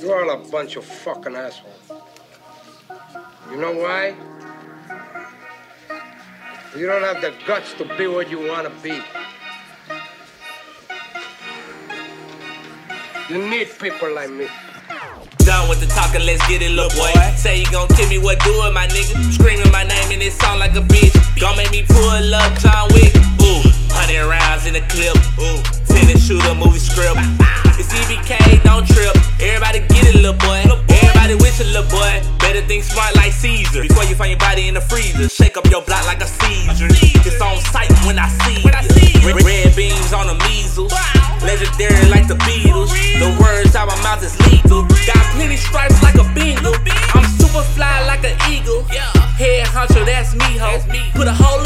You're all a bunch of fucking assholes. You know why? You don't have the guts to be what you want to be. You need people like me. Done with the talking, let's get it, little boy. Say you gon' kill me, what do it, my nigga? Screaming my name and it sound like a bitch. Gon' make me pull up John Wick. Ooh, hundred rounds in the clip. Ooh, tennis shooter, movie script. It's EBK, Better think smart like Caesar. Before you find your body in the freezer, shake up your block like a Caesar. It's on sight when I see you. I see red, red beams on the measles. Legendary like the Beatles. The words out my mouth is lethal. Got plenty stripes like a beagle. I'm super fly like an eagle. Head hunter, that's me, ho. Put a hole